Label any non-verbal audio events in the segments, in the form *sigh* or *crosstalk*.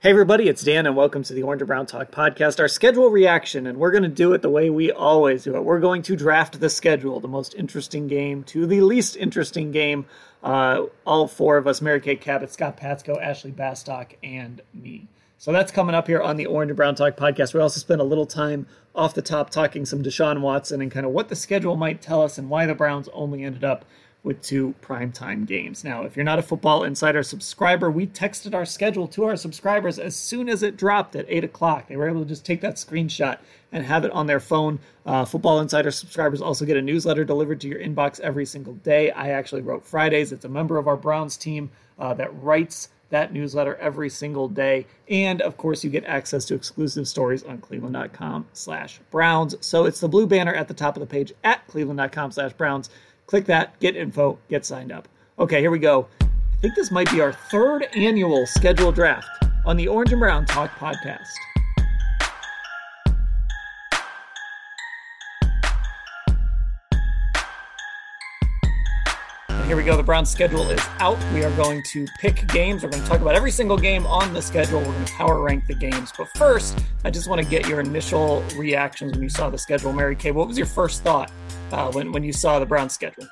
Hey, everybody, it's Dan, and welcome to the Orange and Brown Talk podcast, our schedule reaction. And we're going to do it the way we always do it. We're going to draft the schedule, the most interesting game to the least interesting game. Uh, all four of us Mary Kay Cabot, Scott Patsko, Ashley Bastock, and me. So that's coming up here on the Orange and Brown Talk podcast. We also spent a little time off the top talking some Deshaun Watson and kind of what the schedule might tell us and why the Browns only ended up with two primetime games. Now, if you're not a Football Insider subscriber, we texted our schedule to our subscribers as soon as it dropped at 8 o'clock. They were able to just take that screenshot and have it on their phone. Uh, Football Insider subscribers also get a newsletter delivered to your inbox every single day. I actually wrote Fridays. It's a member of our Browns team uh, that writes that newsletter every single day. And of course, you get access to exclusive stories on cleveland.com slash Browns. So it's the blue banner at the top of the page at cleveland.com slash Browns. Click that, get info, get signed up. Okay, here we go. I think this might be our third annual scheduled draft on the Orange and Brown Talk podcast. Here we go. The Browns schedule is out. We are going to pick games. We're going to talk about every single game on the schedule. We're going to power rank the games. But first, I just want to get your initial reactions when you saw the schedule. Mary Kay, what was your first thought uh, when, when you saw the Browns schedule?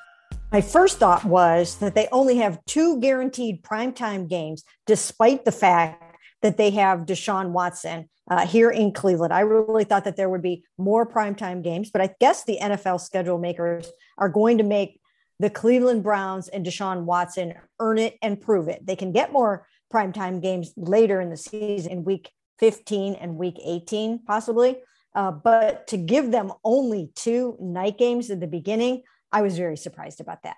My first thought was that they only have two guaranteed primetime games, despite the fact that they have Deshaun Watson uh, here in Cleveland. I really thought that there would be more primetime games, but I guess the NFL schedule makers are going to make the Cleveland Browns and Deshaun Watson earn it and prove it. They can get more primetime games later in the season in week 15 and week 18, possibly. Uh, but to give them only two night games at the beginning, I was very surprised about that.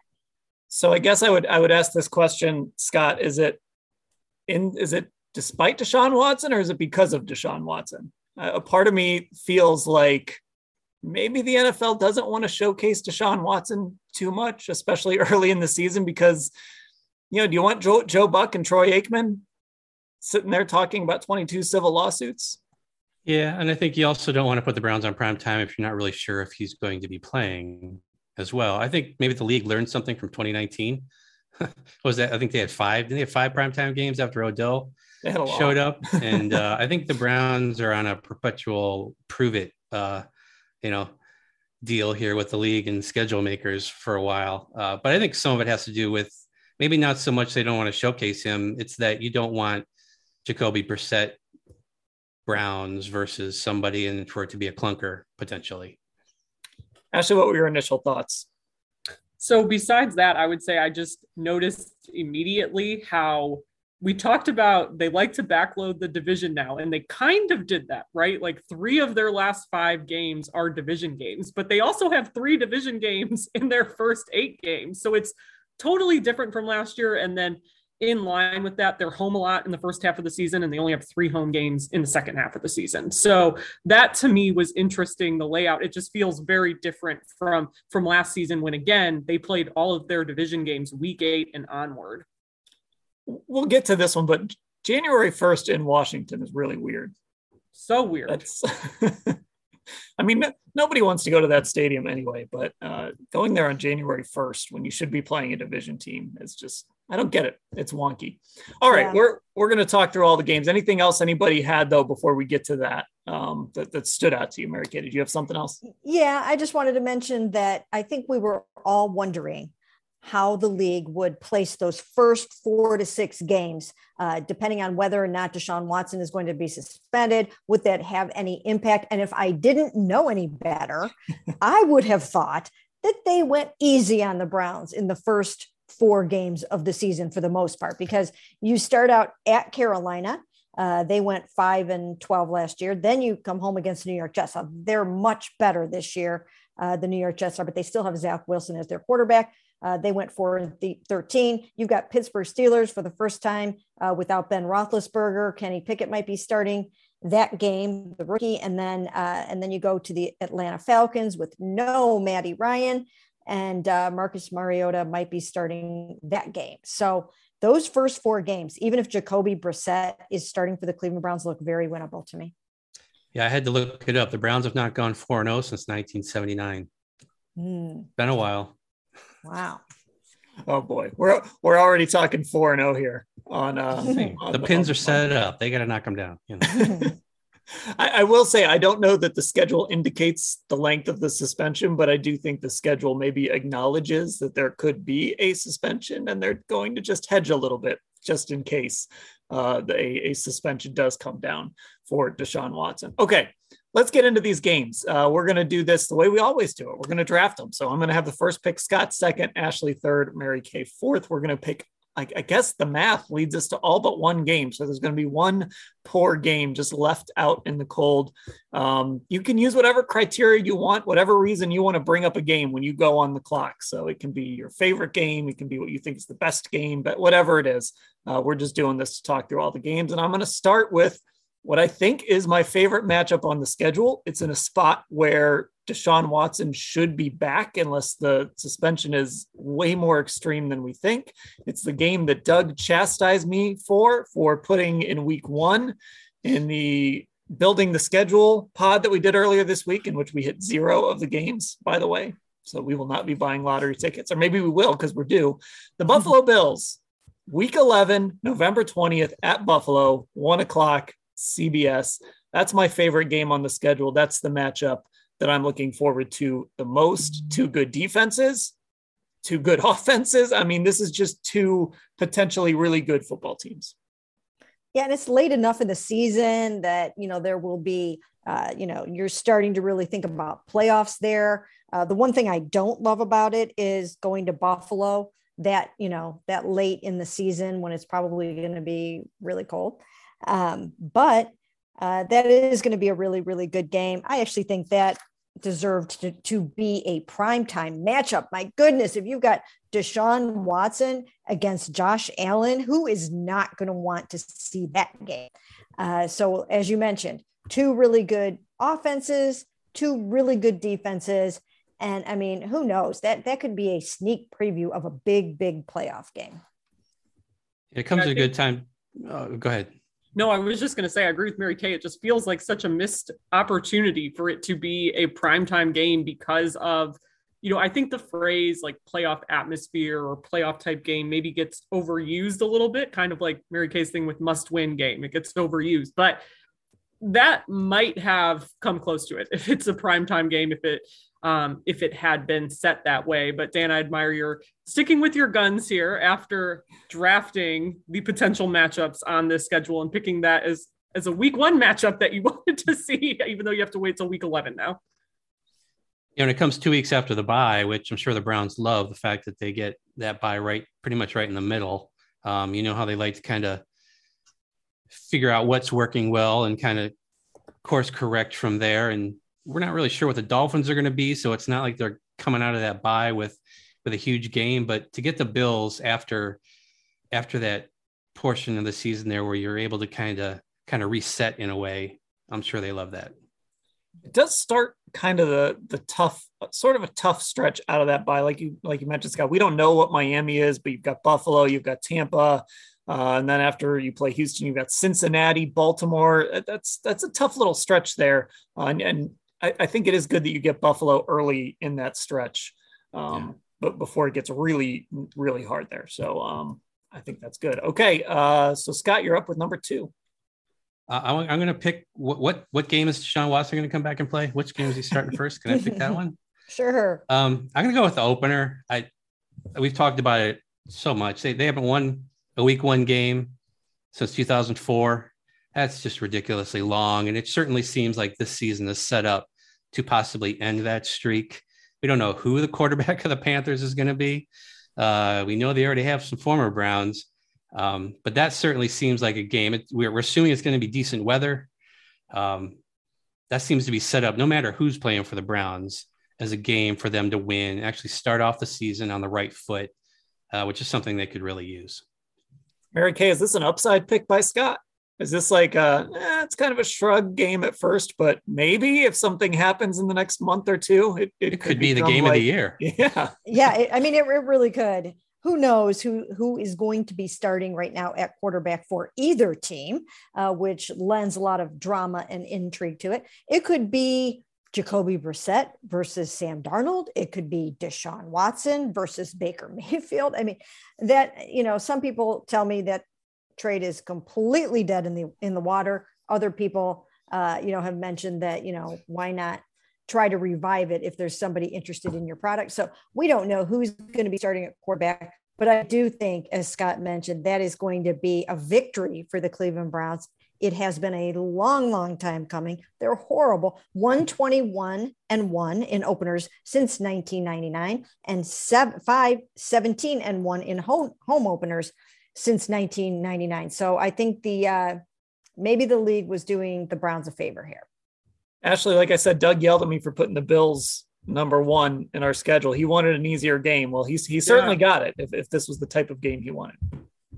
So I guess I would I would ask this question, Scott: Is it in is it despite Deshaun Watson or is it because of Deshaun Watson? Uh, a part of me feels like maybe the NFL doesn't want to showcase Deshaun Watson too much, especially *laughs* early in the season, because you know, do you want Joe, Joe Buck and Troy Aikman sitting there talking about 22 civil lawsuits? Yeah, and I think you also don't want to put the Browns on prime time if you're not really sure if he's going to be playing as well. I think maybe the league learned something from 2019. *laughs* was that I think they had five? Didn't they have five primetime games after Odell showed up? and uh, I think the Browns are on a perpetual prove it uh, you know, deal here with the league and schedule makers for a while. Uh, but I think some of it has to do with maybe not so much they don't want to showcase him. It's that you don't want Jacoby Brissett Browns versus somebody and for it to be a clunker potentially. Ashley, what were your initial thoughts? So besides that, I would say I just noticed immediately how we talked about they like to backload the division now and they kind of did that right? Like three of their last five games are division games but they also have three division games *laughs* in their first eight games. So it's totally different from last year and then in line with that they're home a lot in the first half of the season and they only have three home games in the second half of the season. So that to me was interesting the layout. It just feels very different from from last season when again they played all of their division games week eight and onward we'll get to this one, but January 1st in Washington is really weird. So weird. That's, *laughs* I mean, nobody wants to go to that stadium anyway, but uh, going there on January 1st when you should be playing a division team is just, I don't get it. It's wonky. All right, yeah. we're we're going to talk through all the games. Anything else anybody had though before we get to that um, that, that stood out to you, Mary Kay? Did you have something else? Yeah, I just wanted to mention that I think we were all wondering how the league would place those first four to six games, uh, depending on whether or not Deshaun Watson is going to be suspended. Would that have any impact? And if I didn't know any better, *laughs* I would have thought that they went easy on the Browns in the first four games of the season for the most part, because you start out at Carolina. Uh, they went five and 12 last year. Then you come home against the New York Jets. So they're much better this year, uh, the New York Jets are, but they still have Zach Wilson as their quarterback. Uh, they went four and th- 13. You've got Pittsburgh Steelers for the first time uh, without Ben Roethlisberger. Kenny Pickett might be starting that game, the rookie, and then uh, and then you go to the Atlanta Falcons with no Matty Ryan, and uh, Marcus Mariota might be starting that game. So those first four games, even if Jacoby Brissett is starting for the Cleveland Browns, look very winnable to me. Yeah, I had to look it up. The Browns have not gone 4 0 since 1979. Mm. Been a while. Wow. Oh boy, we're we're already talking four and zero oh here on. Uh, on the, the pins are set up. They got to knock them down. You know? *laughs* I, I, will say I don't know that the schedule indicates the length of the suspension, but I do think the schedule maybe acknowledges that there could be a suspension, and they're going to just hedge a little bit just in case uh, the, a, a suspension does come down for Deshaun Watson. Okay, let's get into these games. Uh, we're going to do this the way we always do it. We're going to draft them. So I'm going to have the first pick, Scott second, Ashley third, Mary Kay fourth. We're going to pick I, I guess the math leads us to all but one game. So there's going to be one poor game just left out in the cold. Um, you can use whatever criteria you want, whatever reason you want to bring up a game when you go on the clock. So it can be your favorite game, it can be what you think is the best game, but whatever it is, uh, we're just doing this to talk through all the games. And I'm going to start with what I think is my favorite matchup on the schedule. It's in a spot where Deshaun Watson should be back unless the suspension is way more extreme than we think. It's the game that Doug chastised me for for putting in week 1 in the building the schedule pod that we did earlier this week in which we hit zero of the games by the way. So we will not be buying lottery tickets or maybe we will because we're due. The Buffalo Bills week 11 November 20th at Buffalo 1 o'clock CBS. That's my favorite game on the schedule. That's the matchup that I'm looking forward to the most. Two good defenses, two good *laughs* offenses. I mean, this is just two potentially really good football teams. Yeah, and it's late enough in the season that you know there will be, uh, you know, you're starting to really think about playoffs there. Uh, the one thing I don't love about it is going to Buffalo that you know that late in the season when it's probably going to be really cold. Um, but uh, that is going to be a really, really good game. I actually think that deserved to, to be a primetime matchup. My goodness, if you've got Deshaun Watson against Josh Allen, who is not going to want to see that game? Uh, so, as you mentioned, two really good offenses, two really good defenses. And I mean, who knows? That that could be a sneak preview of a big, big playoff game. It comes at a good time. Oh, go ahead. No, I was just going to say, I agree with Mary Kay. It just feels like such a missed opportunity for it to be a primetime game because of, you know, I think the phrase like playoff atmosphere or playoff type game maybe gets overused a little bit, kind of like Mary Kay's thing with must win game. It gets overused, but that might have come close to it *laughs* if it's a primetime game, if it um, if it had been set that way. But Dan, I admire your sticking with your guns here after drafting the potential matchups on this schedule and picking that as as a week one matchup that you *laughs* wanted to see, even though you have to wait till week 11 now. You know, when it comes two weeks after the bye, which I'm sure the Browns love the fact that they get that bye right, pretty much right in the middle. Um, you know how they like to kind of figure out what's working well and kind of course correct from there. And we're not really sure what the Dolphins are going to be, so it's not like they're coming out of that bye with with a huge game. But to get the Bills after after that portion of the season there where you're able to kind of kind of reset in a way, I'm sure they love that. It does start kind of the the tough sort of a tough stretch out of that bye, like you like you mentioned, Scott. We don't know what Miami is, but you've got Buffalo, you've got Tampa, uh, and then after you play Houston, you've got Cincinnati, Baltimore. That's that's a tough little stretch there, uh, and, and I, I, think it is good that you get Buffalo early in that stretch, um, yeah. but before it gets really, really hard there. So um, I think that's good. Okay, uh, so Scott, you're up with number two. Uh, I'm, I'm going to pick what, what what game is Sean Watson going to come back and play? Which game is he starting *laughs* first? Can I pick that one? Sure. Um, I'm going to go with the opener. I we've talked about it so much. They they haven't won a week one game since 2004 that's just ridiculously long. And it certainly seems like this season is set up to possibly end that streak. We don't know who the quarterback *laughs* of the Panthers is going to be. Uh, we know they already have some former Browns, um, but that certainly seems like a game. It, we're, we're, assuming it's going to be decent weather. Um, that seems to be set up no matter who's playing for the Browns. as a game for them to win, actually start off the season on the right foot, uh, which is something they could really use. Mary Kay, is this an upside pick by Scott? Is this like a, eh, it's kind of a shrug game at first, but maybe if something happens in the next month or two, it, it, it could, could be the game like, of the year. *laughs* Yeah. Yeah. It, I mean, it, it really could. Who knows who, who is going to be starting right now at quarterback for either team, uh, which lends a lot of drama and intrigue to it. It could be Jacoby Brissett versus Sam Darnold. It could be Deshaun Watson versus Baker Mayfield. I mean, that you know, some people tell me that trade is completely dead in the in the water. Other people, uh, you know, have mentioned that you know why not try to revive it if there's somebody interested in your product. So we don't know who's going to be starting at quarterback, but I do think, as Scott mentioned, that is going to be a victory for the Cleveland Browns. It has been a long, long time coming. They're horrible. 121 and 1 in openers since 1999 and seven, 5 17 and 1 in home, home openers since 1999. So I think the uh, maybe the league was doing the Browns a favor here. Ashley, like I said, Doug yelled at me for putting the Bills number one in our schedule. He wanted an easier game. Well, he's he certainly yeah. got it if, if this was the type of game he wanted.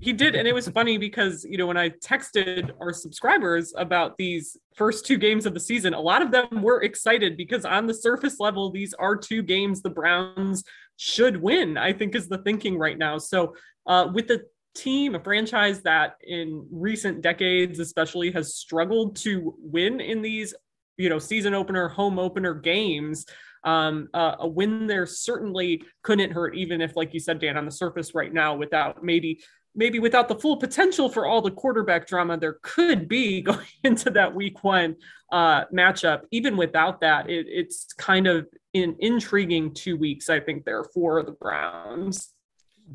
He did. And it was funny because, you know, when I texted our subscribers about these first two games of the season, a lot of them were excited because on the surface level, these are two games the Browns should win, I think is the thinking right now. So uh, with the team, a franchise that in recent decades, especially, has struggled to win in these, you know, season opener, home opener games. Um, uh, a win there certainly couldn't hurt, even if, like you said, Dan, on the surface right now, without maybe maybe without the full potential for all the quarterback drama there could be *laughs* going into that week one uh, matchup. Even without that, it, it's kind of an intriguing two weeks, I think, there for the Browns.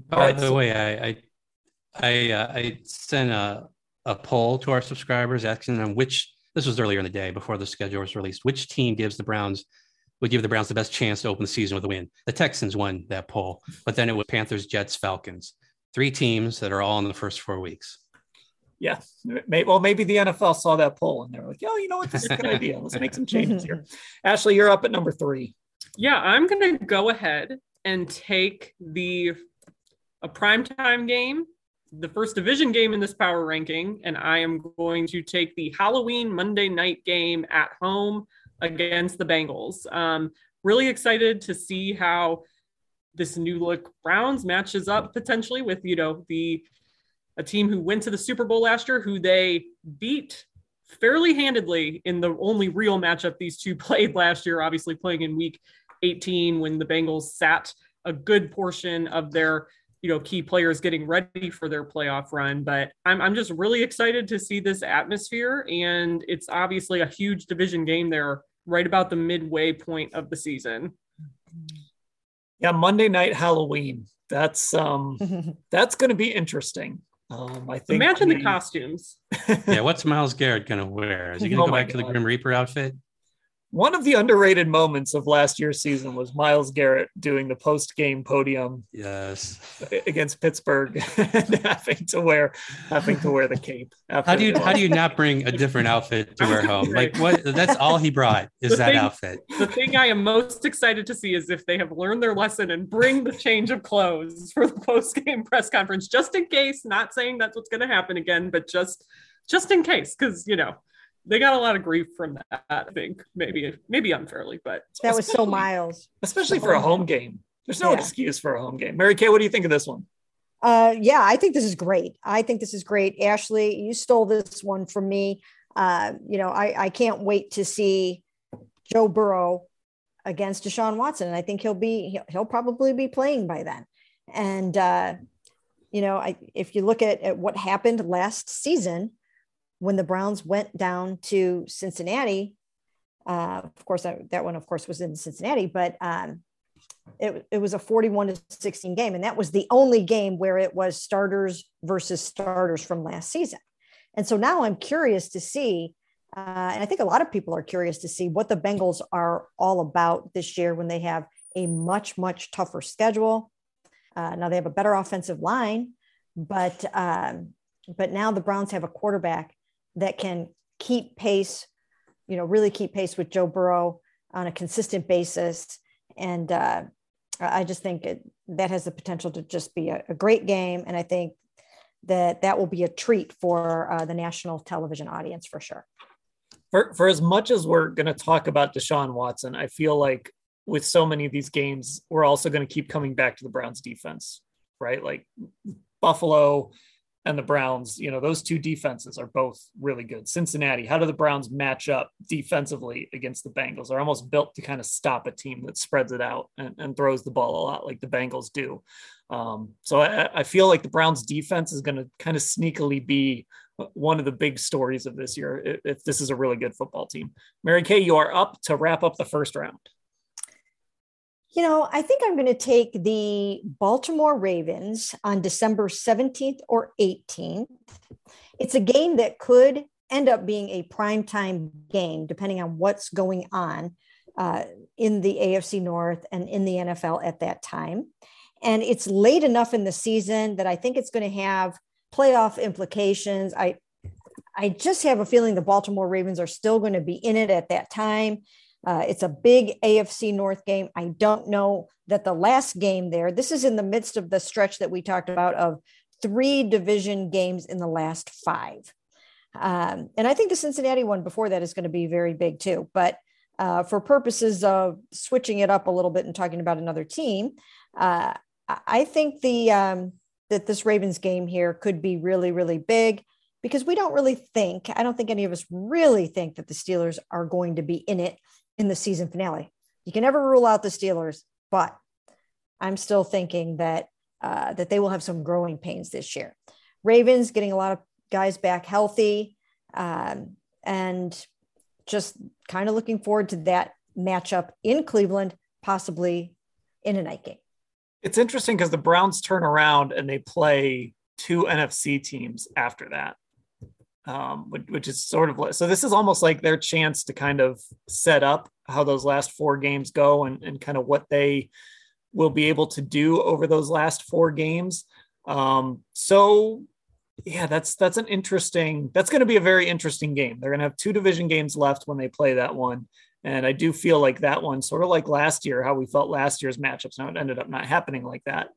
By the way, I, I I uh, I sent a a poll to our subscribers asking them which this was earlier in the day before the schedule was released. Which team gives the Browns would give the Browns the best chance to open the season with a win? The Texans won that poll, but then it was Panthers, Jets, Falcons. Three teams that are all in the first four weeks. Yeah, well, maybe the NFL saw that poll and they're like, "Oh, you know what? This is a good idea. Let's make some changes here." *laughs* Ashley, you're up at number three. Yeah, I'm going to go ahead and take the a primetime game the first division game in this power ranking, and I am going to take the Halloween Monday night game at home against the Bengals. Um, really excited to see how this new look Browns matches up potentially with you know the a team who went to the Super Bowl last year, who they beat fairly handedly in the only real matchup these two *laughs* played last year. Obviously, playing in Week 18 when the Bengals sat a good portion of their you know key players getting ready for their playoff run but I'm, I'm just really excited to see this atmosphere and it's obviously a huge division game there right about the midway point of the season. Yeah monday night halloween. That's um *laughs* that's going to be interesting. Um i think imagine the costumes. *laughs* Yeah what's Myles Garrett going to wear? Is he going to oh go back God. to the grim reaper outfit one of the underrated moments of last year's season was Myles Garrett doing the post game podium. Yes. Against Pittsburgh *laughs* and having to wear having to wear the cape. How do you how do you not bring a different outfit to *laughs* wear home? Like what that's all he brought is the that thing, outfit. The thing I am most excited to see is if they have learned their lesson and bring the change of clothes for the post game press conference, just in case, not saying that's what's gonna happen again, but just just in case, because you know they got a lot of grief from that. I think maybe maybe unfairly, but that was so Myles, especially for a home game. There's no yeah. excuse for a home game. Mary Kay, what do you think of this one? Uh, yeah, I think this is great. I think this is great. Ashley, you stole this one from me. Uh, you know, I, I can't wait to see Joe Burrow against Deshaun Watson. And I think he'll be, he'll, he'll probably be playing by then. And, uh, you know, I, if you look at, at what happened last season, when the Browns went down to Cincinnati, uh, of course, that, that one, of course, was in Cincinnati, but um, it, it was a 41 to 16 game. And that was the only game where it was starters versus starters from last season. And so now I'm curious to see, uh, and I think a lot of people are curious to see what the Bengals are all about this year when they have a much, much tougher schedule. Uh, now they have a better offensive line, but um, but now the Browns have a quarterback that can keep pace, you know, really keep pace with Joe Burrow on a consistent basis. And uh, I just think it, that has the potential to just be a, a, great game. And I think that that will be a treat for uh, the national television audience for sure. For, for as much as we're going to talk about Deshaun Watson, I feel like with so many of these games, we're also going to keep coming back to the Browns defense, right? Like Buffalo and the Browns, you know, those two defenses are both really good. Cincinnati, how do the Browns match up defensively against the Bengals? They're almost built to kind of stop a team that spreads it out and, and throws the ball a lot like the Bengals do. Um, so I, I, feel like the Browns defense is going to kind of sneakily be one of the big stories of this year if, if this is a really good football team. Mary Kay, you are up to wrap up the first round. You know, I think I'm going to take the Baltimore Ravens on December 17th or 18th. It's a game that could end up being a primetime game, depending on what's going on uh, in the AFC North and in the NFL at that time. And it's late enough in the season that I think it's going to have playoff implications. I I just have a feeling the Baltimore Ravens are still going to be in it at that time. Uh, it's a big AFC North game. I don't know that the last game there, this is in the midst of the stretch that we talked about of three division games in the last five. Um, and I think the Cincinnati one before that is going to be very big too. But uh, for purposes of switching it up a little bit and talking about another team, uh, I think the um, that this Ravens game here could be really, really big because we don't really think, I don't think any of us really think that the Steelers are going to be in it in the season finale. You can never rule out the Steelers, but I'm still thinking that uh, that they will have some growing pains this year. Ravens getting a lot of guys back healthy, um, and just kind of looking forward to that matchup in Cleveland, possibly in a night game. It's interesting because the Browns turn around and they play two NFC teams after that um, which is sort of like, so this is almost like their chance to kind of set up how those last four games go and, and kind of what they will be able to do over those last four games. Um, so yeah, that's that's an interesting. That's going to be a very interesting game. They're going to have two division games left when they play that one, and I do feel like that one, sort of like last year, how we felt last year's matchups. Now it ended up not happening like that,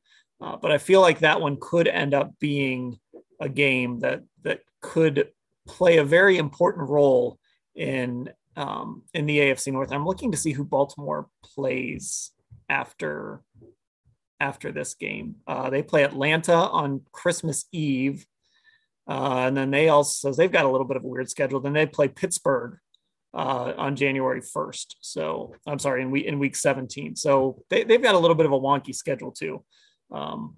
uh, but I feel like that one could end up being a game that that could play a very important role in um, in the AFC North. I'm looking to see who Baltimore plays after after this game. Uh, they play Atlanta on Christmas Eve, uh, and then they also they've got a little bit of a weird schedule. Then they play Pittsburgh uh, on January 1st. So I'm sorry, in week in week 17. So they, they've got a little bit of a wonky schedule too. Um,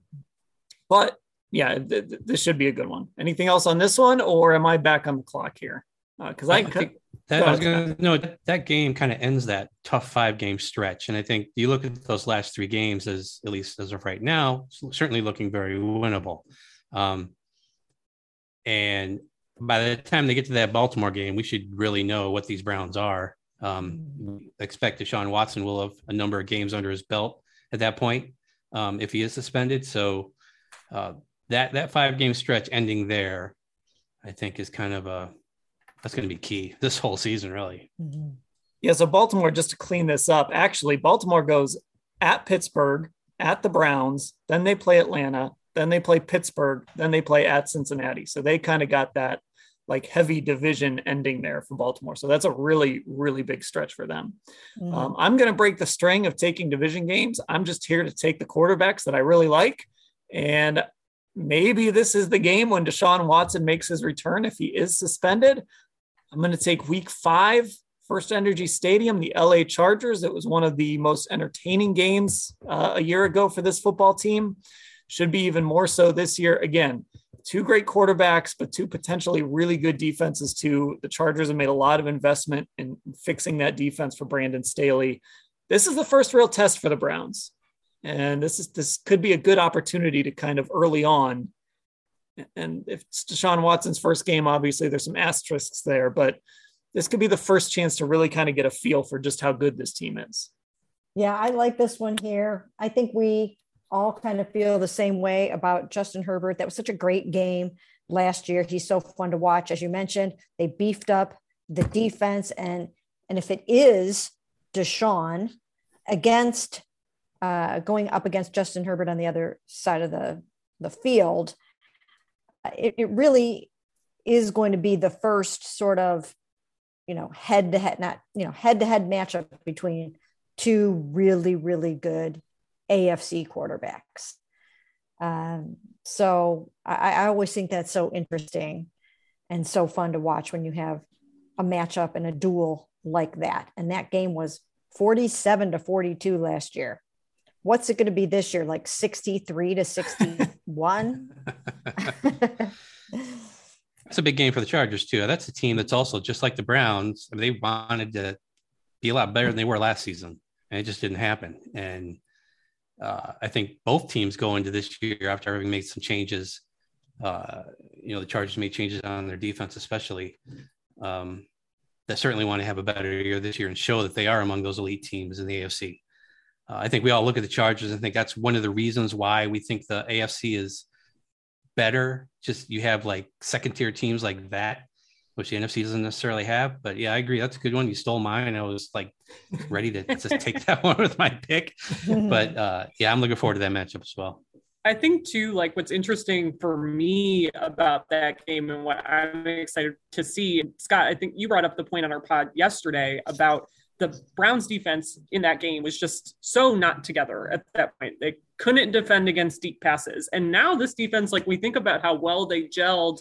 but yeah, th- th- this should be a good one. Anything else on this one, or am I back on the clock here? Because uh, I, I think that, I was gonna, no, that game kind of ends that tough five game stretch, and I think you look at those last three games as at least as of right now, certainly looking very winnable. Um, and by the time they get to that Baltimore game, we should really know what these Browns are. Um, expect Deshaun Watson will have a number of games under his belt at that point um, if he is suspended. So uh, that that five game stretch ending there, I think is kind of a that's going to be key this whole season, really. Mm-hmm. Yeah. So Baltimore, just to clean this up, actually, Baltimore goes at Pittsburgh, at the Browns, then they play Atlanta, then they play Pittsburgh, then they play at Cincinnati. So they kind of got that like heavy division ending there for Baltimore. So that's a really, really big stretch for them. Mm-hmm. Um, I'm going to break the string of taking division games. I'm just here to take the quarterbacks that I really like. And maybe this is the game when Deshaun Watson makes his return if he is suspended. I'm going to take week five, First Energy Stadium, the LA Chargers. It was one of the most entertaining games uh, a year ago for this football team. Should be even more so this year. Again, two great quarterbacks, but two potentially really good defenses, too. The Chargers have made a lot of investment in fixing that defense for Brandon Staley. This is the first real test for the Browns and this is this could be a good opportunity to kind of early on. And if it's Deshaun Watson's first game, obviously there's some asterisks there, but this could be the first chance to really kind of get a feel for just how good this team is. Yeah, I like this one here. I think we all kind of feel the same way about Justin Herbert. That was such a great game last year. He's so fun to watch. As you mentioned, they beefed up the defense and and if it is Deshaun, against uh, going up against Justin Herbert on the other side of the the field, it, it really is going to be the first sort of you know head to head not you know head to head matchup between two really really good AFC quarterbacks. Um, so I, I always think that's so interesting and so fun to watch when you have a matchup and a duel like that. And that game was 47 to 42 last year. What's it going to be this year? Like 63 to 61? That's a big game for the Chargers, too. That's a team that's also just like the Browns. I mean, they wanted to be a lot better than they were last season, and it just didn't happen. And uh, I think both teams go into this year after having made some changes. Uh, you know, the Chargers made changes on their defense, especially. Um, that certainly want to have a better year this year and show that they are among those elite teams in the AFC. Uh, I think we all look at the Chargers and think that's one of the reasons why we think the AFC is better. Just you have like second tier teams like that, which the NFC doesn't necessarily have. But yeah, I agree. That's a good one. You stole mine. I was like ready to just take *laughs* that one with my pick. But *laughs* uh, yeah, I'm looking forward to that matchup as well. I think too, like what's interesting for me about that game and what I'm excited to see, Scott, I think you brought up the point on our pod yesterday about the Browns defense in that game was just so not together at that point. They couldn't defend against deep passes. And now this defense, like we think about how well they gelled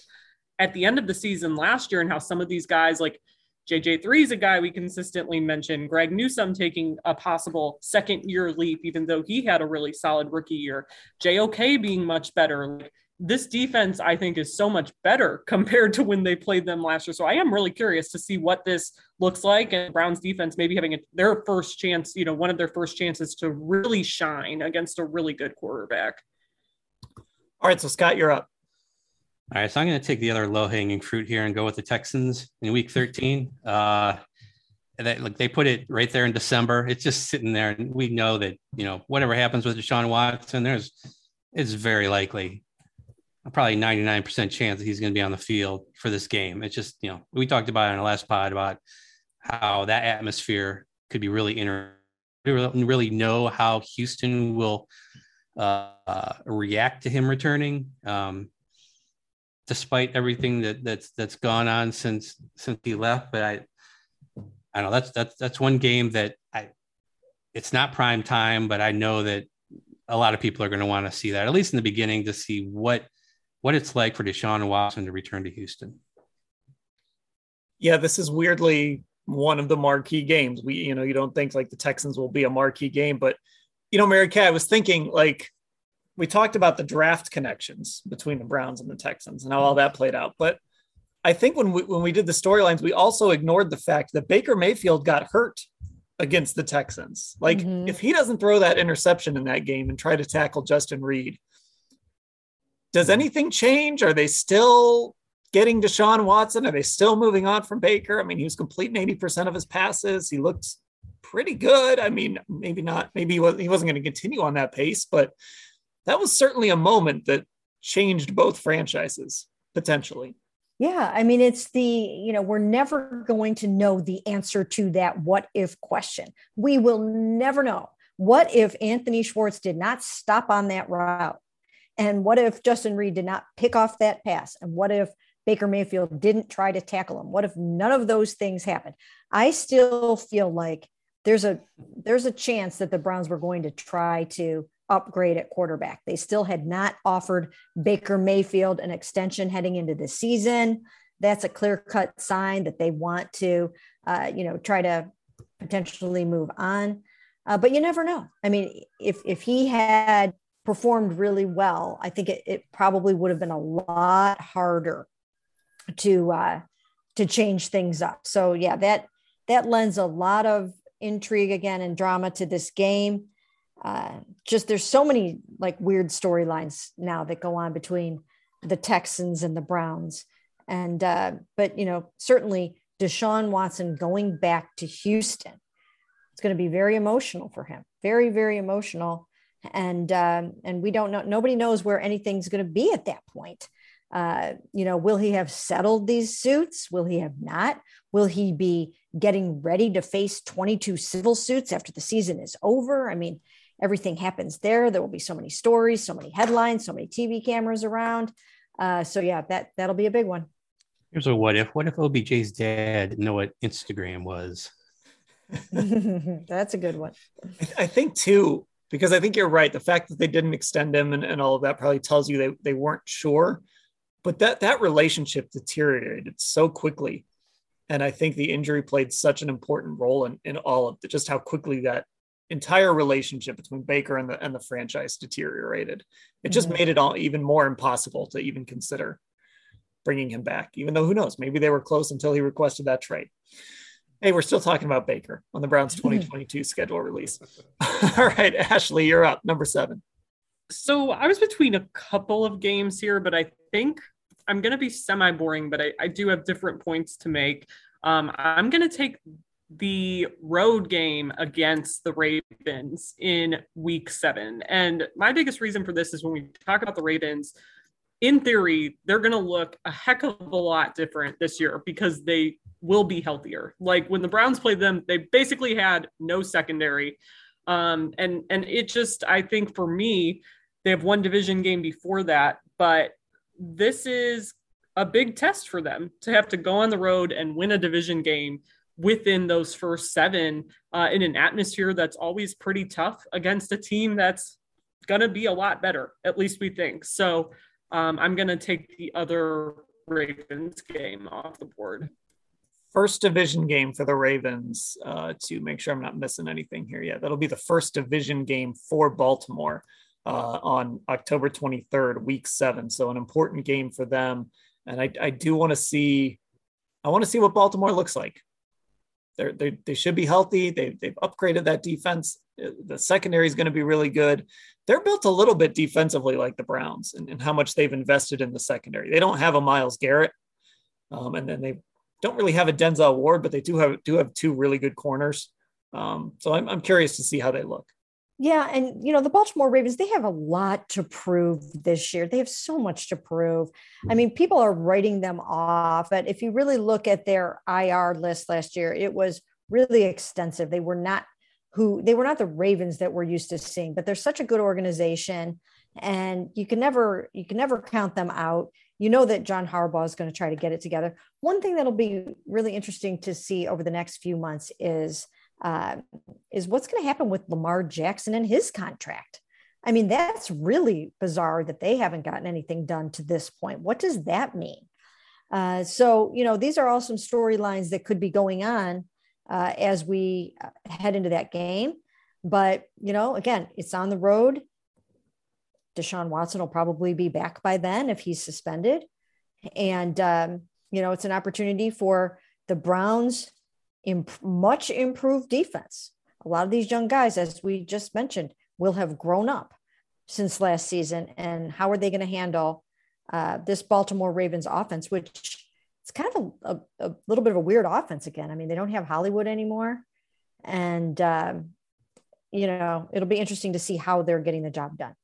at the end of the season last year and how some of these guys like JJ3 is a guy we consistently mention. Greg Newsome taking a possible second year leap, even though he had a really solid rookie year. JOK being much better. This defense, I think, is so much better *laughs* compared to when they played them last year. So I am really curious to see what this looks like. And Browns defense maybe having a, their first chance, you know, one of their first chances to really shine against a really good quarterback. All right. So, Scott, you're up. All right, so I'm going to take the other low hanging fruit here and go with the Texans in Week 13. Uh, that like they put it right there in December. It's just sitting there, and we know that you know whatever happens with Deshaun Watson, there's it's very likely, probably 99% chance that he's going to be on the field for this game. It's just you know we talked about in the last pod about how that atmosphere could be really inter. We really know how Houston will uh, react to him returning. Um, despite everything that that's that's gone on since since he left. But I I know that's that's that's one game that I it's not prime time, but I know that a lot of people are going to want to see that at least in the beginning to see what what it's like for Deshaun Watson to return to Houston. Yeah, this is weirdly one of the marquee games. We, you know, you don't think like the Texans will be a marquee game, but you know, Mary Kay, I was thinking like we talked about the draft connections between the Browns and the Texans and how all that played out. But I think when we when we did the storylines, we also ignored the fact that Baker Mayfield got hurt against the Texans. Like mm-hmm. if he doesn't throw that interception in that game and try to tackle Justin Reid, does anything change? Are they still getting Deshaun Watson? Are they still moving on from Baker? I mean, he was completing 80% of his passes. He looked pretty good. I mean, maybe not, maybe he wasn't going to continue on that pace, but that was certainly a moment that changed both franchises potentially. Yeah, I mean, it's the, you know, we're never going to know the answer to that what if question. We will never know. What if Anthony Schwartz did not stop on that route? And what if Justin Reid did not pick off that pass? And what if Baker Mayfield didn't try to tackle him? What if none of those things happened? I still feel like there's a there's a chance that the Browns were going to try to upgrade at quarterback. They still had not offered Baker Mayfield an extension heading into the season. That's a clear cut sign that they want to, uh, you know, try to potentially move on. Uh, but you never know. I mean, if if he had performed really well, I think it, it probably would have been a lot harder to uh, to change things up. So yeah, that that lends a lot of intrigue again and drama to this game uh, just there's so many like weird storylines now that go on between the Texans and the Browns. And uh, but you know, certainly Deshaun Watson going back to Houston, it's going to be very emotional for him. Very, very emotional. And um, and we don't know. Nobody knows where anything's going to be at that point. Uh, you know, will he have settled these suits? Will he have not? Will he be getting ready to face 22 civil suits after the season is over? I mean, everything happens there. There will be so many stories, so many headlines, so many TV cameras around. Uh, so yeah, that that'll be a big one. Here's a what if. What if OBJ's dad didn't know what Instagram was? *laughs* *laughs* That's a good one. I think too, because I think you're right. The fact that they didn't extend him and, and all of that probably tells you they, they weren't sure. But that that relationship deteriorated so quickly. And I think the injury played such an important role in, in all of the, just how quickly that entire relationship between Baker and the and the franchise deteriorated. It just mm-hmm. made it all even more impossible to even consider bringing him back, even though who knows, maybe they were close until he requested that trade. Hey, we're still talking about Baker on the Browns 2022 schedule release. *laughs* *laughs* All right, Ashley, you're up. Number seven. So I was between a couple of games here, but I think I'm going to be semi boring, but I, I, do have different points to make. Um, I'm going to take the road game against the Ravens in week seven. And my biggest reason for this is when we talk about the Ravens, in theory, they're going to look a heck of a lot different this year because they will be healthier. Like when the Browns played them, they basically had no secondary. Um, and and it just I think for me, they have one division game before that, but this is a big test for them to have to go on the road and win a division game within those first seven uh, in an atmosphere that's always pretty tough against a team that's going to be a lot better, at least we think. So um, I'm going to take the other Ravens game off the board. First division game for the Ravens uh, to make sure I'm not missing anything here yet. That'll be the first division game for Baltimore uh, on October 23rd, week seven. So, an important game for them. And I, I do want to see, I want to see what Baltimore looks like. They're, they they should be healthy. They, they've upgraded that defense. The secondary is going to be really good. They're built a little bit defensively like the Browns and, and how much they've invested in the secondary. They don't have a Myles Garrett, um, and then they don't really have a Denzel Ward, but they do have do have two really good corners. Um, so I'm, I'm curious to see how they look. Yeah, and you know the Baltimore Ravens, they have a lot to prove this year. They have so much to prove. I mean, people are writing them off, but if you really look at their IR list last year, it was really extensive. They were not who they were not the Ravens that we're used to seeing, but they're such a good organization and you can never you can never count them out. You know that John Harbaugh is going to try to get it together. One thing that'll be really interesting to see over the next few months is uh, is what's going to happen with Lamar Jackson and his contract. I mean, that's really bizarre that they haven't gotten anything done to this point. What does that mean? Uh, so, you know, these are all some storylines that could be going on uh, as we uh, head into that game. But, you know, again, it's on the road. Deshaun Watson will probably be back by then if he's suspended. And, um, you know, it's an opportunity for the Browns imp- much improved defense. A lot of these young guys, as we just mentioned, will have grown up since last season. And how are they going to handle uh, this Baltimore Ravens offense, which it's kind of a, a, a, little bit of a weird offense again. I mean, they don't have Hollywood anymore. And, um, you know, it'll be interesting to see how they're getting the job done.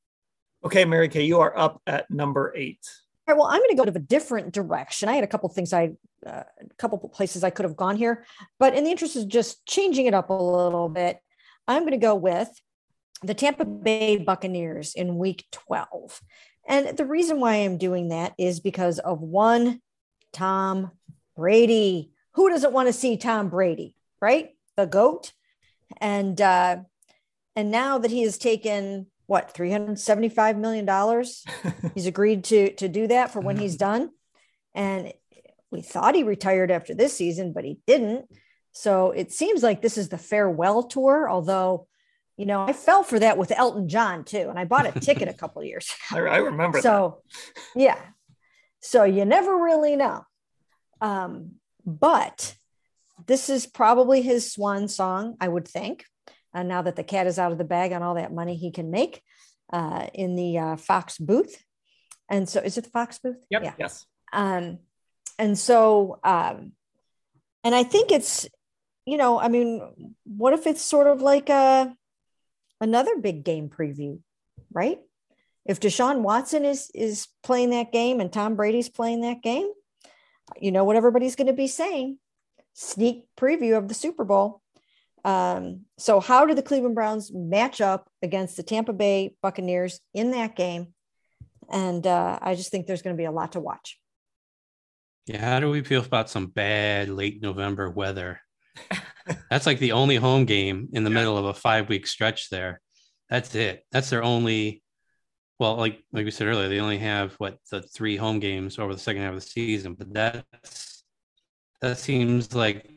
Okay, Mary Kay, you are up at number eight. All right, well, I'm going to go to a different direction. I had a couple things I, uh, a couple places I could have gone here, but in the interest of just changing it up a little bit, I'm going to go with the Tampa Bay Buccaneers in Week 12. And the reason why I'm doing that is because of one, Tom Brady. Who doesn't want to see Tom Brady, right? The goat, and uh, and now that he has taken what 375 million dollars? *laughs* He's agreed to to do that for when he's done. And we thought he retired after this season but he didn't. So it seems like this is the farewell tour although you know i fell for that with elton john too and i bought a ticket a couple years *laughs* I, I, remember so that. yeah. So you never really know. Um, but this is probably his swan song i would think uh, now that the cat is out of the bag on all that money he can make uh, in the uh, Fox booth. And so, is it the Fox booth? Yep. Yeah. Yes. Um, and so, um, and I think it's, you know, I mean, what if it's sort of like a another big game preview, right? if Deshaun Watson is is playing that game and Tom Brady's playing that game, you know what everybody's going to be saying. Sneak preview of the Super Bowl. Um, so, how do the Cleveland Browns match up against the Tampa Bay Buccaneers in that game? And uh, I just think there's going to be a lot to watch. Yeah, how do we feel about some bad late November weather? *laughs* That's like the only home game in the yeah. middle of a five week stretch there. That's it. That's their only well, like like we said earlier, they only have what the three home games over the second half of the season, but that's that seems like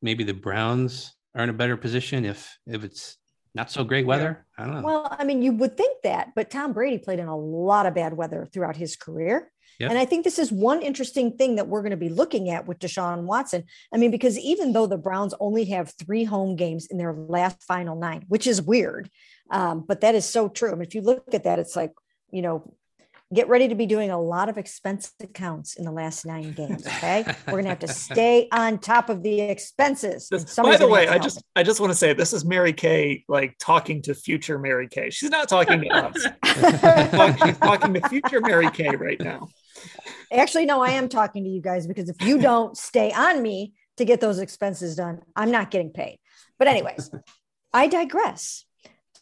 maybe the Browns are in a better position if if it's not so great weather. Yeah. I don't know. Well, I mean, you would think that, but Tom Brady played in a lot of bad weather throughout his career. Yep. And I think this is one interesting thing that we're going to be looking at with Deshaun Watson. I mean, because even though the Browns only have three home games in their last final nine, which is weird, um, but that is so true. I mean, if you look at that, it's like, you know, get ready to be doing a lot of expense accounts in the last nine games. Okay, we're gonna have to *laughs* stay on top of the expenses. by the way, I just I just want to say this is Mary Kay like talking to future Mary Kay. She's not talking to us. She's *laughs* talking to future Mary Kay right now. Actually, no, I am talking to you guys because if you don't stay on me to get those expenses done, I'm not getting paid. But anyways, I digress.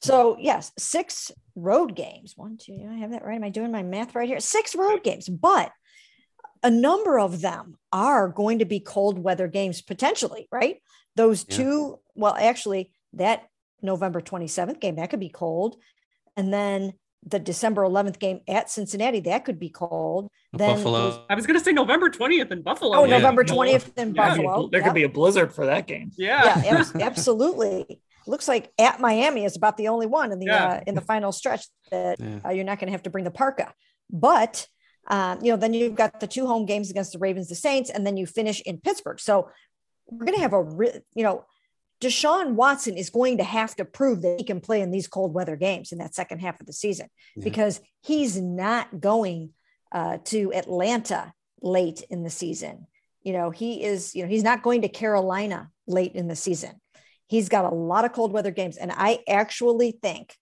So yes, six road games. One, two, I have that right. Am I doing my math right here? Six road games, but a number of them are going to be cold weather games potentially, right? Those yeah. two, well, actually, that November 27th game, that could be cold. And then the December 11th game at Cincinnati, that could be cold. Then Buffalo. I was going to say November 20th in Buffalo. Oh, yeah. November 20th in yeah. Buffalo. There yep. could be a blizzard for that game. Yeah. Yeah, absolutely looks like at Miami is about the only one in the yeah. uh, in the final stretch that yeah. uh, you're not going to have to bring the parka. But um, you know, then you've got the two home games against the Ravens, the Saints, and then you finish in Pittsburgh. So we're going to have a re- you know, Deshaun Watson is going to have to prove that he can play in these cold weather games in that second half of the season yeah. because he's not going uh, to Atlanta late in the season. You know, he is, you know, he's not going to Carolina late in the season. He's got a lot of cold weather games. And I actually think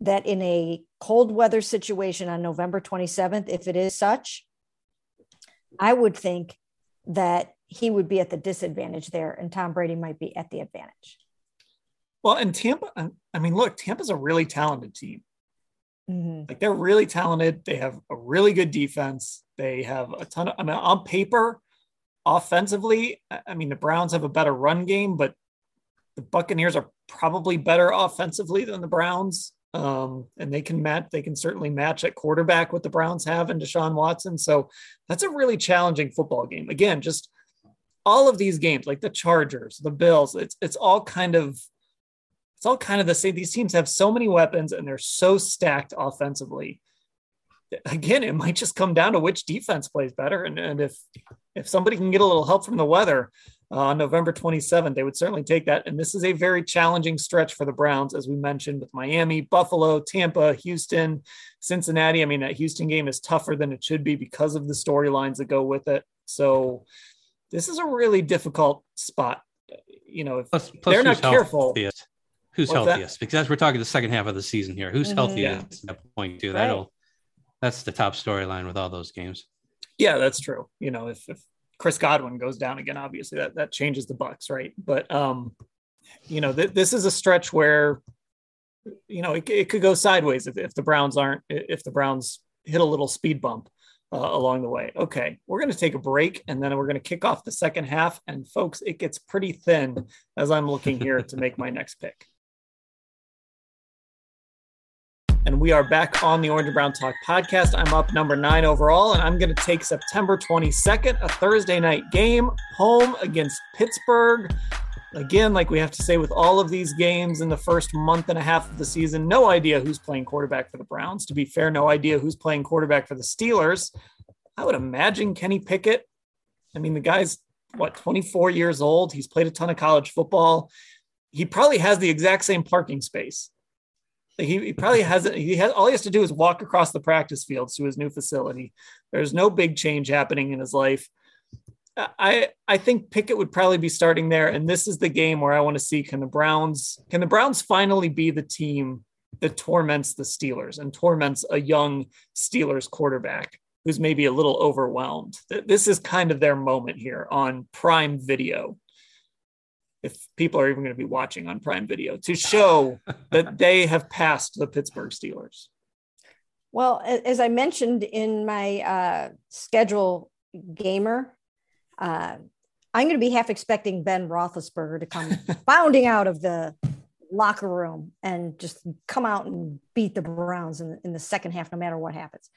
that in a cold weather situation on November 27th, if it is such, I would think that he would be at the disadvantage there and Tom Brady might be at the advantage. Well, and Tampa, I mean, look, Tampa's a really talented team. Mm-hmm. Like they're really talented. They have a really good defense. They have a ton of, I mean, on paper, offensively, I mean, the Browns have a better run game, but the Buccaneers are probably better offensively than the Browns. Um, and they can match, they can certainly match at quarterback what the Browns have in Deshaun Watson. So that's a really challenging football game. Again, just all of these games, like the Chargers, the Bills, it's it's all kind of it's all kind of the same. These teams have so many weapons and they're so stacked offensively. Again, it might just come down to which defense plays better. And, and if if somebody can get a little help from the weather, uh, on November 27th. They would certainly take that. And this is a very challenging stretch for the Browns, as we mentioned, with Miami, Buffalo, Tampa, Houston, Cincinnati. I mean, that Houston game is tougher than it should be because of the storylines that go with it. So this is a really difficult spot. You know, if plus, plus they're not careful. Healthiest? Who's healthiest? That? Because as we're talking the second half of the season here, who's mm-hmm. healthiest yeah. at that point too? That'll right. That's the top storyline with all those games. Yeah, that's true. You know, if, if Chris Godwin goes down again, obviously that that changes the Bucs, right? But um, you know, th- this is a stretch where you know it, it could go sideways if, if the Browns aren't if the Browns hit a little speed bump uh, along the way. Okay, we're going to take a break and then we're going to kick off the second half. And folks, it gets pretty thin as I'm looking here to make my next pick. And we are back on the Orange and Brown Talk podcast. I'm up number nine overall, and I'm going to take September 22nd, a Thursday night game, home against Pittsburgh. Again, like we have to say with all of these games in the first month and a half of the season, no idea who's playing quarterback for the Browns. To be fair, no idea who's playing quarterback for the Steelers. I would imagine Kenny Pickett. I mean, the guy's what, 24 years old. He's played a ton of college football. He probably has the exact same parking space he, he probably hasn't. He has all he has to do is walk across the practice fields to his new facility. There's no big change happening in his life. I I think Pickett would probably be starting there, and this is the game where I want to see can the Browns can the Browns finally be the team that torments the Steelers and torments a young Steelers quarterback who's maybe a little overwhelmed. This is kind of their moment here on Prime Video. If people are even going to be watching on Prime Video to show *laughs* that they have passed the Pittsburgh Steelers. Well, as I mentioned in my uh, schedule gamer, uh, I'm going to be half expecting Ben Roethlisberger to come *laughs* bounding out of the locker room and just come out and beat the Browns in, in the second half, no matter what happens.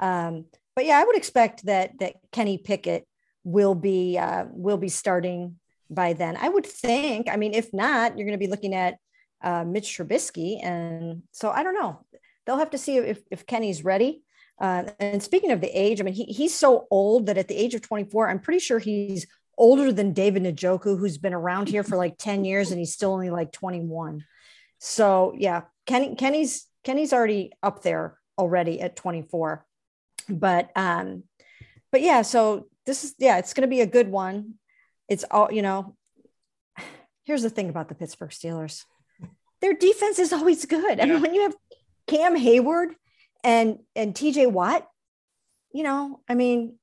Um, but yeah, I would expect that that Kenny Pickett will be uh, will be starting by then. I would think. I mean, if not, you're going to be looking at uh, Mitch Trubisky, and so I don't know they'll have to see if, if Kenny's ready. Uh, and speaking of the age, I mean, he, he's so old that at the age of 24, I'm pretty sure he's older than David Njoku, who's been around here for like 10 years and he's still only like 21. So yeah, Kenny, Kenny's, Kenny's already up there already at 24. But, um, but yeah, so this is, yeah, it's going to be a good one. It's all, you know, here's the thing about the Pittsburgh Steelers. Their defense is always good. I mean, when you have Cam Heyward and and TJ Watt, you know, I mean,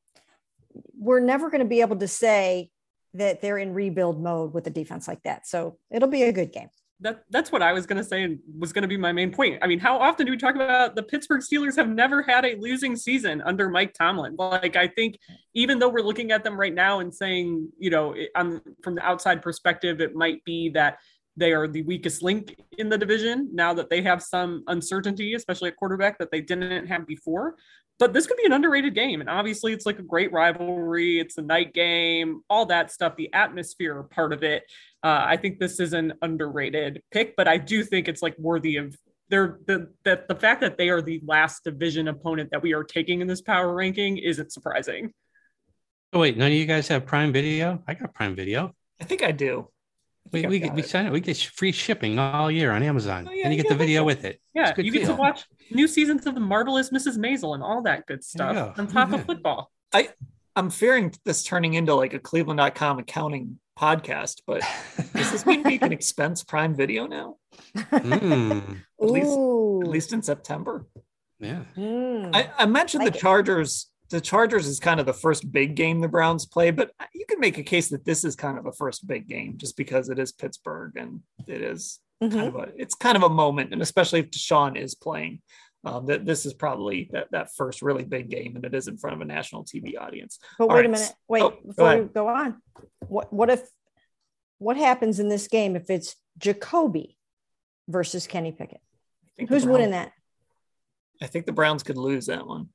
we're never going to be able to say that they're in rebuild mode with a defense like that. So it'll be a good game. That, that's what I was going to say and was going to be my main point. I mean, how often do we talk about the Pittsburgh Steelers have never had a losing season under Mike Tomlin? Like, I think even though we're looking at them right now and saying, you know, on, from the outside perspective, it might be that they are the weakest link in the division now that they have some uncertainty, especially at quarterback that they didn't have before. But this could be an underrated game. And obviously, it's like a great rivalry. It's a night game, all that stuff, the atmosphere part of it. Uh, I think this is an underrated pick, but I do think it's like worthy of they're the, the the fact that they are the last division opponent that we are taking in this power ranking isn't surprising. Oh wait, none of you guys have Prime Video? I got Prime Video. I think I do. We, we, we sign it. We get free shipping all year on Amazon, oh, yeah, and you get the video with it. Yeah, you get to watch new seasons of the Marvelous Mrs. Maisel and all that good stuff on top of football. I I'm fearing this turning into like a Cleveland.com accounting podcast, but does this mean we can *laughs* expense Prime Video now? Mm. at least at least in September. Yeah. Mm. I, I mentioned like the Chargers the Chargers is kind of the first big game the Browns play, but you can make a case that this is kind of the first big game just because it is Pittsburgh and it is mm-hmm. kind of a it's kind of a moment, and especially if Deshaun is playing. Um, that this is probably that, that first really big game, and it is in front of a national TV audience. But All wait right. a minute, wait oh, before we go on. What what if what happens in this game if it's Jacoby versus Kenny Pickett? Who's Browns, winning that? I think the Browns could lose that one.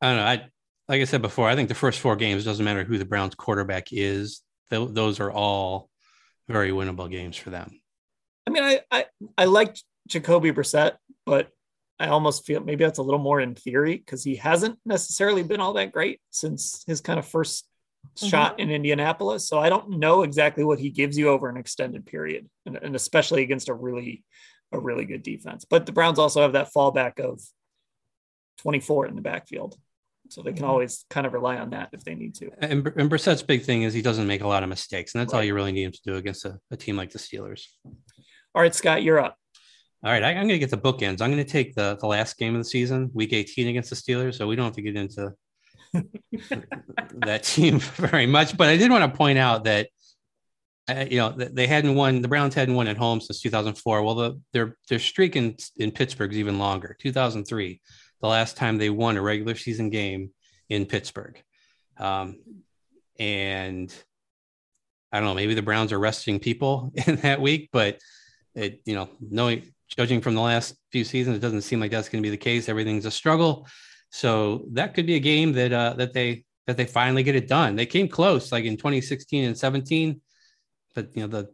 I don't know. I like I said before, I think the first four games doesn't matter who the Browns quarterback is. Th- those are all very winnable games for them. I mean, I I, I like Jacoby Brissett, but I almost feel maybe that's a little more in theory because he hasn't necessarily been all that great since his kind of 1st mm-hmm. shot in Indianapolis. So I don't know exactly what he gives you over an extended period, and, and especially against a really a really good defense. But the Browns also have that fallback of 24 in the backfield. So they can always kind of rely on that if they need to. And, and Brissett's big thing is he doesn't make a lot of mistakes, and that's right. all you really need him to do against a, a, team like the Steelers. All right, Scott, you're up. All right, I, am going to get the bookends. I'm going to take the the last game of the season, Week 18 against the Steelers, so we don't have to get into *laughs* that team *laughs* very much. But I did want to point out that uh, you know they hadn't won. The Browns hadn't won at home since 2004. Well, the, their their streak in in Pittsburgh is even longer. 2003 the last time they won a regular season game in Pittsburgh. Um, and I don't know, maybe the Browns are resting people *laughs* in that week, but it, you know, knowing, judging from the last few seasons, it doesn't seem like that's going to be the case. Everything's a struggle. So that could be a game that, uh, that they, that they finally get it done. They came close, like in 2016 and 17, but you know, the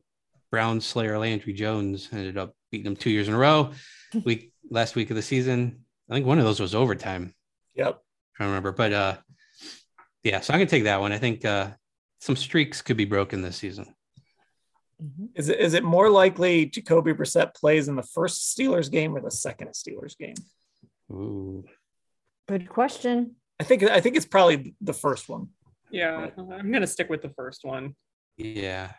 Brown Slayer Landry Jones ended up beating them two years in a row. *laughs* Week last week of the season, I think one of those was overtime. Yep. I remember, but uh, yeah. So I'm gonna take that one. I think uh, some streaks could be broken this season. Mm-hmm. Is it is it more likely Jacoby Brissett plays in the first Steelers game or the second Steelers game? Ooh. Good question. I think I think it's probably the first one. Yeah, I'm gonna stick with the first one. Yeah.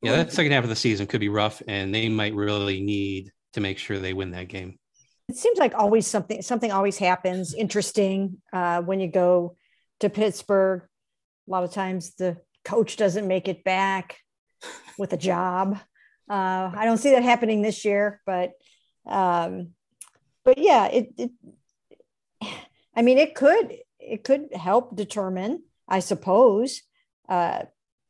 Yeah, that second half of the season could be rough, and they might really need to make sure they win that game. It seems like always something something always happens interesting uh, when you go to Pittsburgh. A lot of times the coach doesn't make it back with a job. Uh, I don't see that happening this year, but um, but yeah, it, it I mean, it could it could help determine, I suppose, uh,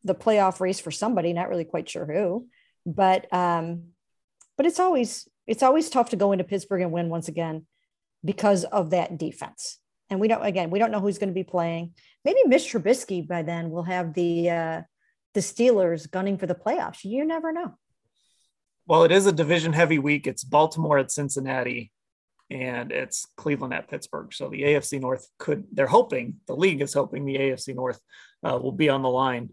the playoff race for somebody. Not really quite sure who, but um, but it's always it's always tough to go into Pittsburgh and win once again because of that defense. And we don't again we don't know who's going to be playing. Maybe Mitch Trubisky by then will have the uh, the Steelers gunning for the playoffs. You never know. Well, it is a division heavy week. It's Baltimore at Cincinnati and it's Cleveland at Pittsburgh. So the AFC North could, they're hoping, the league is hoping the AFC North uh, will be on the line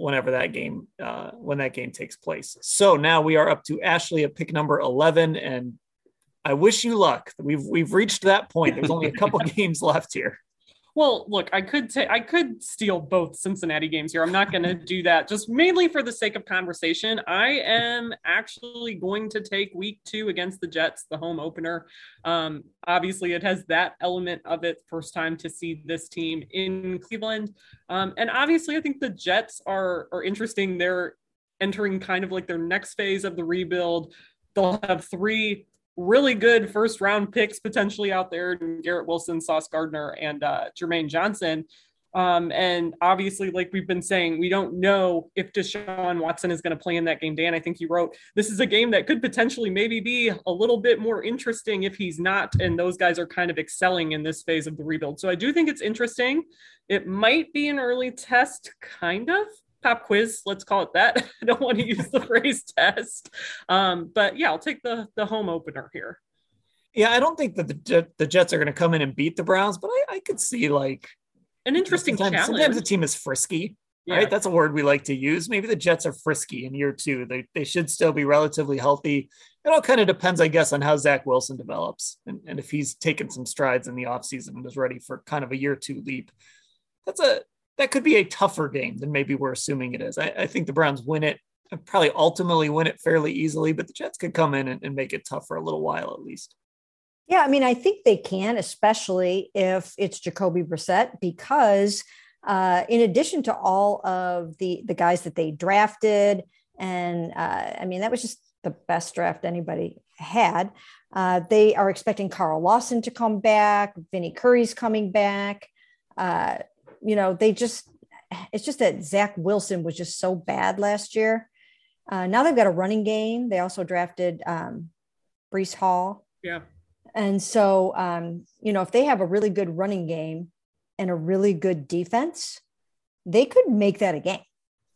whenever that game, uh, when that game takes place. So now we are up to Ashley at pick number 11. And I wish you luck. We've, we've reached that point. There's only a couple *laughs* games left here. Well, look, I could take I could steal both Cincinnati games here. I'm not going *laughs* to do that just mainly for the sake of conversation. I am actually going to take week 2 against the Jets, the home opener. Um, obviously it has that element of it first time to see this team in Cleveland. Um, and obviously I think the Jets are are interesting. They're entering kind of like their next phase of the rebuild. They'll have three really good first round picks potentially out there Garrett Wilson, Sauce Gardner, and uh, Jermaine Johnson. Um, and obviously, like we've been saying, we don't know if Deshaun Watson is going to play in that game. Dan, I think you wrote this is a game that could potentially maybe be a little bit more interesting if he's not. And those guys are kind of excelling in this phase of the rebuild. So I do think it's interesting. It might be an early test, kind of pop quiz let's call it that. *laughs* I don't want to use the phrase *laughs* test. Um, but yeah i'll take the the home opener here. Yeah i don't think that the, the jets are going to come in and beat the browns but i, I could see like an interesting sometimes, challenge. sometimes the team is frisky yeah. right that's a word we like to use. Maybe the jets are frisky in year two. They, they should still be relatively healthy. It all kind of depends i guess on how zach wilson develops and, and if he's taken some strides in the offseason and is ready for kind of a year two leap. That's a that could be a tougher game than maybe we're assuming it is. I, I think the Browns win it, probably ultimately win it fairly easily, but the Jets could come in and, and make it tough for a little while at least. Yeah, I mean, I think they can, especially if it's Jacoby Brissett, because uh, in addition to all of the the guys that they drafted, and uh, I mean, that was just the best draft anybody had. Uh, they are expecting Carl Lawson to come back. Vinny Curry's coming back. Uh, you know, they just, it's just that Zach Wilson was just so bad last year. Uh, now they've got a running game. They also drafted um, Breece Hall. Yeah. And so, um, you know, if they have a really good running game and a really good defense, they could make that a game.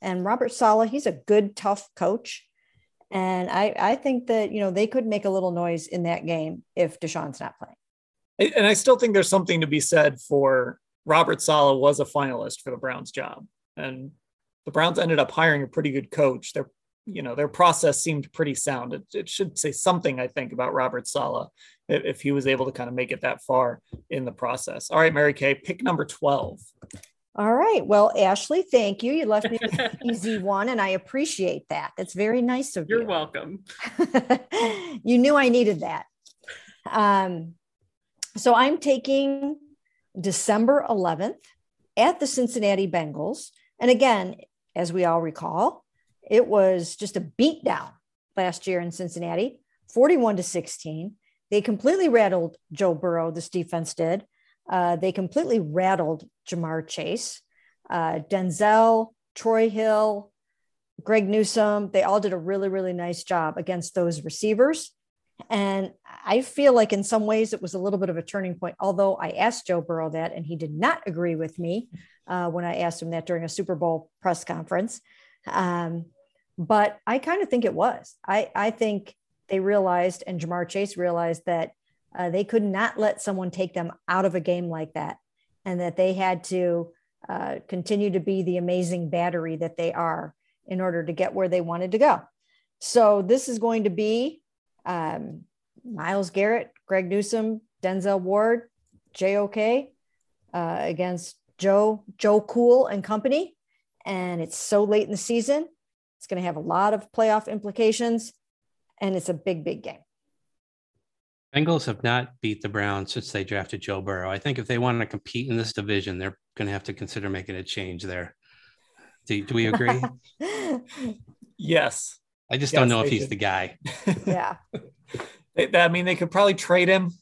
And Robert Saleh, he's a good, tough coach. And I, I think that, you know, they could make a little noise in that game if Deshaun's not playing. And I still think there's something to be said for Robert Saleh was a finalist for the Browns job. And the Browns ended up hiring a pretty good coach. Their, you know, their process seemed pretty sound. It, it should say something, I think, about Robert Saleh if, if, he was able to kind of make it that far in the process. All right, Mary Kay, pick number 12. All right. Well, Ashley, thank you. You left me an *laughs* easy one, and I appreciate that. That's very nice of You're you. You're welcome. *laughs* you knew I needed that. Um, so I'm taking December 11th at the Cincinnati Bengals. And again, as we all recall, it was just a beatdown last year in Cincinnati, 41 to 16. They completely rattled Joe Burrow, this defense did. Uh, they completely rattled Ja'Marr Chase, uh, Denzel, Troy Hill, Greg Newsome. They all did a really, really nice job against those receivers. And I feel like in some ways it was a little bit of a turning point, although I asked Joe Burrow that and he did not agree with me uh, when I asked him that during a Super Bowl press conference. Um, but I kind of think it was. I, I think they realized, and Ja'Marr Chase realized that uh, they could not let someone take them out of a game like that, and that they had to uh, continue to be the amazing battery that they are in order to get where they wanted to go. So this is going to be um, Myles Garrett, Greg Newsome, Denzel Ward, JOK uh, against Joe, Joe Cool and company. And it's so late in the season. It's going to have a lot of playoff implications. And it's a big, big game. Bengals have not beat the Browns since they drafted Joe Burrow. I think if they want to compete in this division, they're going to have to consider making a change there. Do, do we agree? *laughs* yes. I just Yes, don't know if he's should. the guy. *laughs* yeah. I mean, they could probably trade him.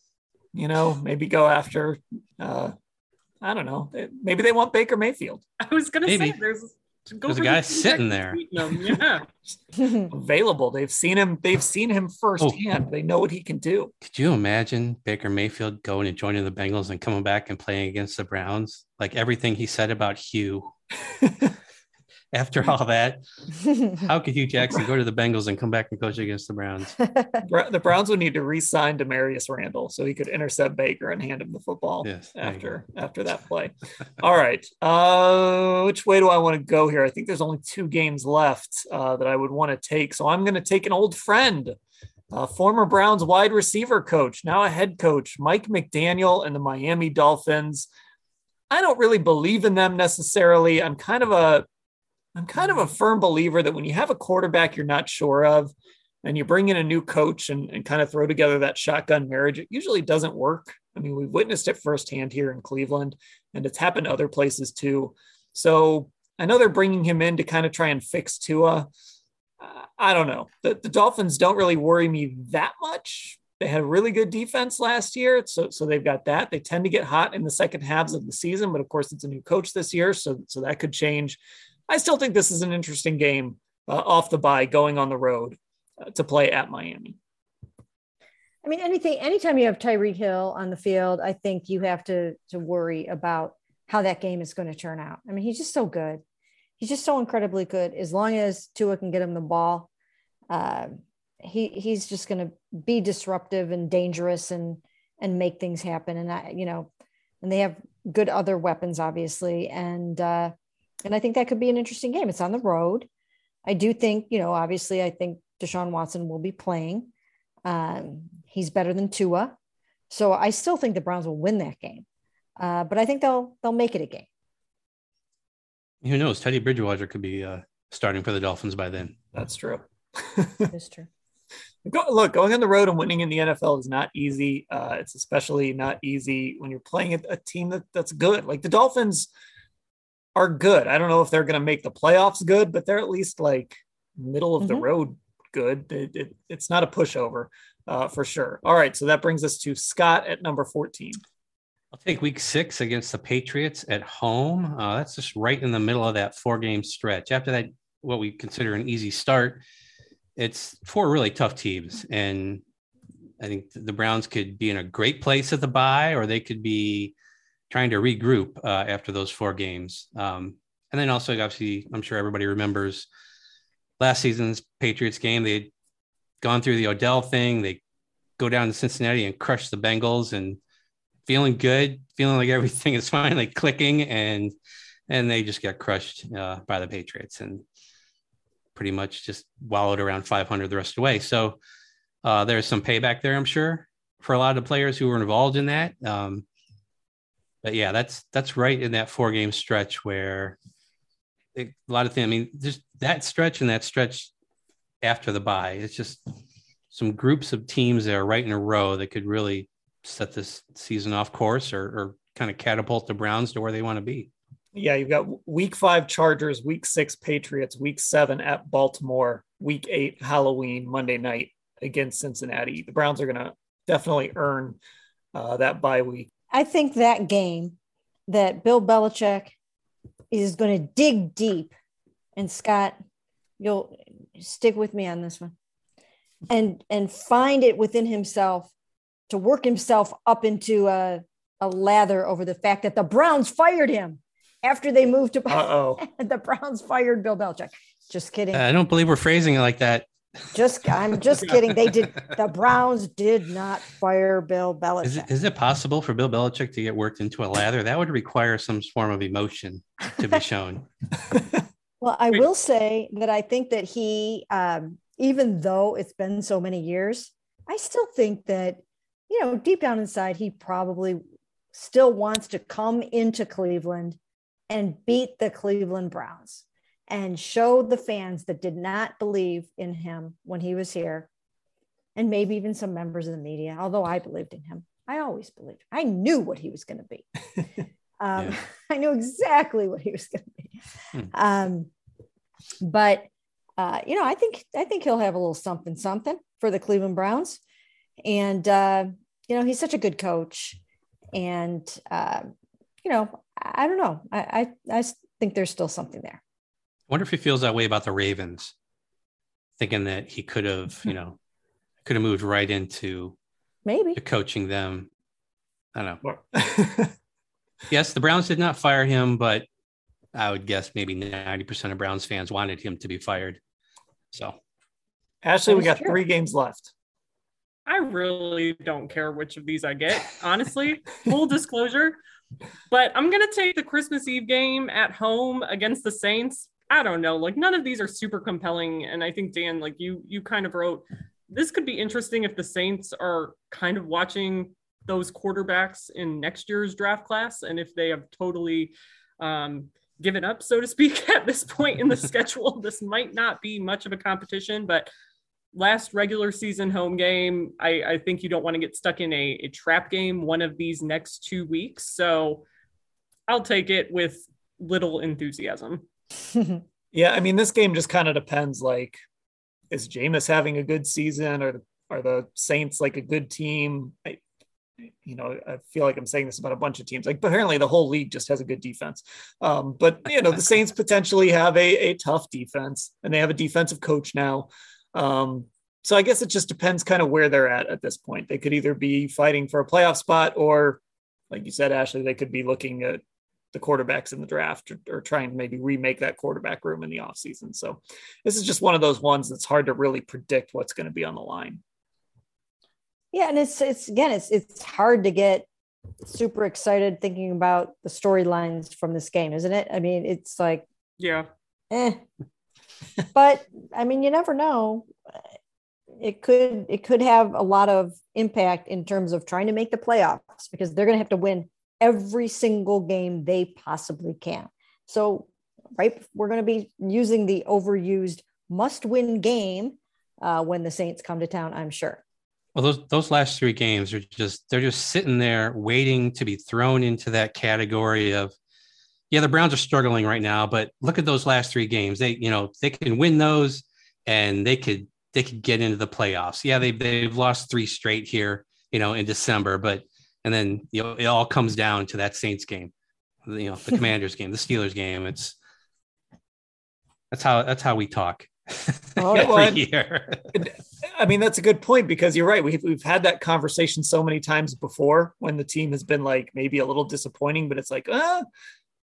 You know, maybe go after. Uh, I don't know. Maybe they want Baker Mayfield I was gonna say there's go There's a for the guy sitting there. them. Yeah. *laughs* available. They've seen him. They've seen him firsthand. They know what he can do. Could you imagine Baker Mayfield going and joining the Bengals and coming back and playing against the Browns? Like everything he said about Hugh. *laughs* After *laughs* all that, how could Hugh *laughs* Jackson go to the Bengals and come back and coach against the Browns? *laughs* The Browns would need to re-sign Damarius Randall so he could intercept Baker and hand him the football Yes, after after that play. All right, uh, which way do I want to go here? I think there's only two games left uh, that I would want to take, so I'm going to take an old friend, uh, former Browns wide receiver coach, now a head coach, Mike McDaniel and the Miami Dolphins. I don't really believe in them necessarily. I'm kind of a I'm kind of a firm believer that when you have a quarterback you're not sure of, and you bring in a new coach and, and kind of throw together that shotgun marriage, it usually doesn't work. I mean, we've witnessed it firsthand here in Cleveland, and it's happened other places too. So I know they're bringing him in to kind of try and fix Tua. Uh, I don't know. The, the Dolphins don't really worry me that much. They had a really good defense last year, so so they've got that. They tend to get hot in the second halves of the season, but of course it's a new coach this year, so so that could change. I still think this is an interesting game uh, off the bye, going on the road uh, to play at Miami. I mean, anything, anytime you have Tyreek Hill on the field, I think you have to to worry about how that game is going to turn out. I mean, he's just so good. He's just so incredibly good. As long as Tua can get him the ball, uh, he he's just going to be disruptive and dangerous and and make things happen. And I, you know, and they have good other weapons, obviously, and uh, and I think that could be an interesting game. It's on the road. I do think, you know, obviously, I think Deshaun Watson will be playing. Um, he's better than Tua, so I still think the Browns will win that game. Uh, but I think they'll they'll make it a game. Who knows? Teddy Bridgewater could be uh, starting for the Dolphins by then. That's true. That's true. *laughs* Go, look, going on the road and winning in the NFL is not easy. Uh, it's especially not easy when you're playing a, a team that, that's good. Like the Dolphins are good. I don't know if they're going to make the playoffs good, but they're at least like middle of the Mhm. road good. It, it- it's not a pushover uh, for sure. All right. So that brings us to Scott at number 14. I'll take week six against the Patriots at home. Uh, that's just right in the middle of that four game stretch. After that, what we consider an easy start, it's four really tough teams. And I think the Browns could be in a great place at the bye, or they could be trying to regroup uh, after those four games. Um, and then also, obviously, I'm sure everybody remembers last season's Patriots game. They had gone through the Odell thing. They go down to Cincinnati and crush the Bengals and feeling good, feeling like *laughs* everything is finally clicking, and and they just got crushed uh, by the Patriots and pretty much just wallowed around 500 the rest of the way. So uh, there's some payback there, I'm sure, for a lot of the players who were involved in that. Um, but yeah, that's that's right in that four game stretch where a lot of things. I mean, just that stretch and that stretch after the bye. It's just some groups of teams that are right in a row that could really set this season off course or, or kind of catapult the Browns to where they want to be. Yeah, you've got week five Chargers, week six Patriots, week seven at Baltimore, week eight Halloween Monday night against Cincinnati. The Browns are going to definitely earn uh, that bye week. I think that game that Bill Belichick is going to dig deep, and Scott, you'll stick with me on this one, and and find it within himself to work himself up into a, a lather over the fact that the Browns fired him after they moved to Uh oh. *laughs* the Browns fired Bill Belichick. Just kidding. I don't believe we're phrasing it like that. Just I'm *laughs* just kidding. They did *laughs* the Browns did not fire Bill Belichick. Is it, is it possible for Bill Belichick to get worked into a lather? That would require some form of emotion to be shown. *laughs* Well, I will say that I think that he, um, even though it's been so many years, I still think that, you know, deep down inside, he probably still wants to come into Cleveland and beat the Cleveland Browns and show the fans that did not believe in him when he was here and maybe even some members of the media, although I believed in him. I always believed. I knew what he was going to be. *laughs* um, yeah. *laughs* I knew exactly what he was going to be. Hmm. Um, but uh, you know, I think I think he'll have a little something something for the Cleveland Browns, and uh, you know, he's such a good coach, and uh, you know, I, I don't know, I, I I think there's still something there. I wonder if he feels that way about the Ravens, thinking that he could have, mm-hmm. you know, could have moved right into maybe coaching them. I don't know. *laughs* yes, the Browns did not fire him, but I would guess maybe 90% of Browns fans wanted him to be fired. So, Ashley, we got true. three games left. I really don't care which of these I get, honestly, *laughs* full disclosure. But I'm going to take the Christmas Eve game at home against the Saints. I don't know, like none of these are super compelling and I think Dan like you you kind of wrote this could be interesting if the Saints are kind of watching those quarterbacks in next year's draft class and if they have totally um, given up, so to speak, *laughs* at this point in the *laughs* schedule. This might not be much of a competition, but last regular season home game, I, I think you don't want to get stuck in a, a trap game one of these next two weeks. So I'll take it with little enthusiasm. *laughs* yeah, I mean, this game just kind of depends. Like, is Jameis having a good season, or are the Saints like a good team? I, you know, I feel like I'm saying this about a bunch of teams. Like apparently the whole league just has a good defense. Um, but you know, the Saints potentially have a, a tough defense and they have a defensive coach now. Um, so I guess it just depends kind of where they're at at this point. They could either be fighting for a playoff spot or like you said, Ashley, they could be looking at the quarterbacks in the draft or, or trying to maybe remake that quarterback room in the offseason. So this is just one of those ones that's hard to really predict what's going to be on the line. Yeah, and it's it's again it's it's hard to get super excited thinking about the storylines from this game, isn't it? I mean, it's like yeah, eh. but I mean, you never know. It could it could have a lot of impact in terms of trying to make the playoffs because they're going to have to win every single game they possibly can. So, right, we're going to be using the overused must-win game uh, when the Saints come to town. I'm sure. Well, those those last three games are just they're just sitting there waiting to be thrown into that category of yeah, the Browns are struggling right now, but look at those last three games. They, you know, they can win those and they could they could get into the playoffs. Yeah, they they've lost three straight here, you know, in December, but and then you know it all comes down to that Saints game, you know, the *laughs* Commanders game, the Steelers game. It's that's how that's how we talk. *laughs* Oh, every well, year. I mean, that's a good point because you're right. We've, we've had that conversation so many times before when the team has been like maybe a little disappointing, but it's like, ah,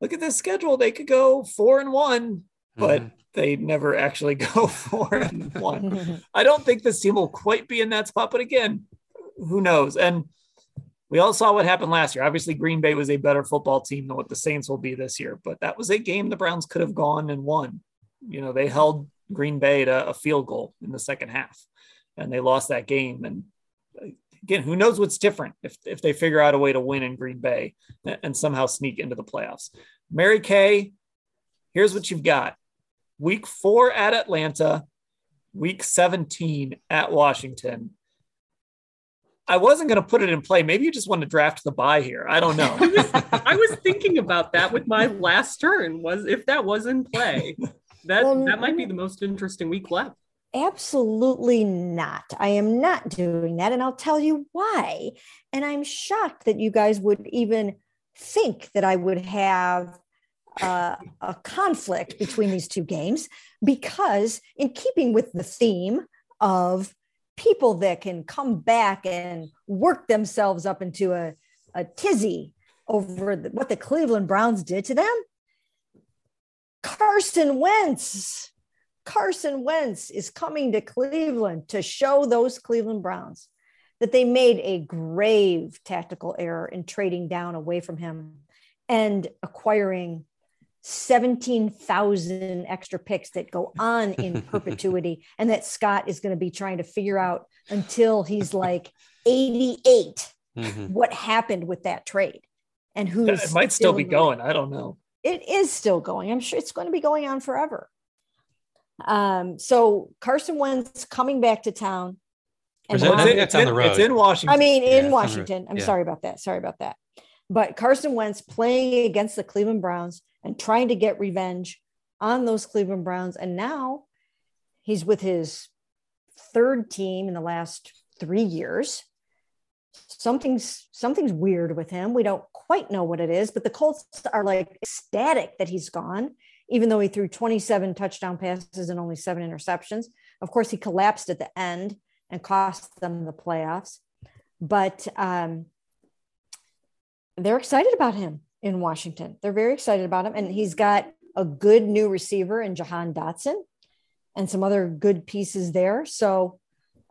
look at this schedule. They could go four and one, but mm-hmm. they never actually *laughs* go four and one. I don't think this team will quite be in that spot, but again, who knows? And we all saw what happened last year. Obviously, Green Bay was a better football team than what the Saints will be this year, but that was a game the Browns could have gone and won. You know, they held Green Bay to a field goal in the second half, and they lost that game. And again, who knows what's different if, if they figure out a way to win in Green Bay and somehow sneak into the playoffs. Mary Kay, here's what you've got week four at Atlanta, week 17 at Washington. I wasn't going to put it in play. Maybe you just want to draft the bye here. I don't know. I, was, I was thinking about that with my last turn. Was if that was in play. That well, that might be the most interesting week left. Absolutely not. I am not doing that. And I'll tell you why. And I'm shocked that you guys would even think that I would have uh, a conflict between these two games because, in keeping with the theme of people that can come back and work themselves up into a, a tizzy over the, what the Cleveland Browns did to them, Carson Wentz. Carson Wentz is coming to Cleveland to show those Cleveland Browns that they made a grave tactical error in trading down away from him and acquiring 17,000 extra picks that go on in *laughs* perpetuity and that Scott is going to be trying to figure out until he's like 88 mm-hmm. what happened with that trade and who it might still be going. I don't know it is still going. I'm sure it's going to be going on forever. Um, so Carson Wentz coming back to town Or And that- I now- think on the road. It's in Washington. I mean, Yeah, in it's on the- Washington. I'm yeah. sorry about that. Sorry about that. But Carson Wentz playing against the Cleveland Browns and trying to get revenge on those Cleveland Browns. And now he's with his third team in the last three years. Something's something's weird with him. We don't quite know what it is, but the Colts are like ecstatic that he's gone, even though he threw 27 touchdown passes and only seven interceptions. Of course, he collapsed at the end and cost them the playoffs. But um, they're excited about him in Washington. They're very excited about him. And he's got a good new receiver in Jahan Dotson and some other good pieces there. So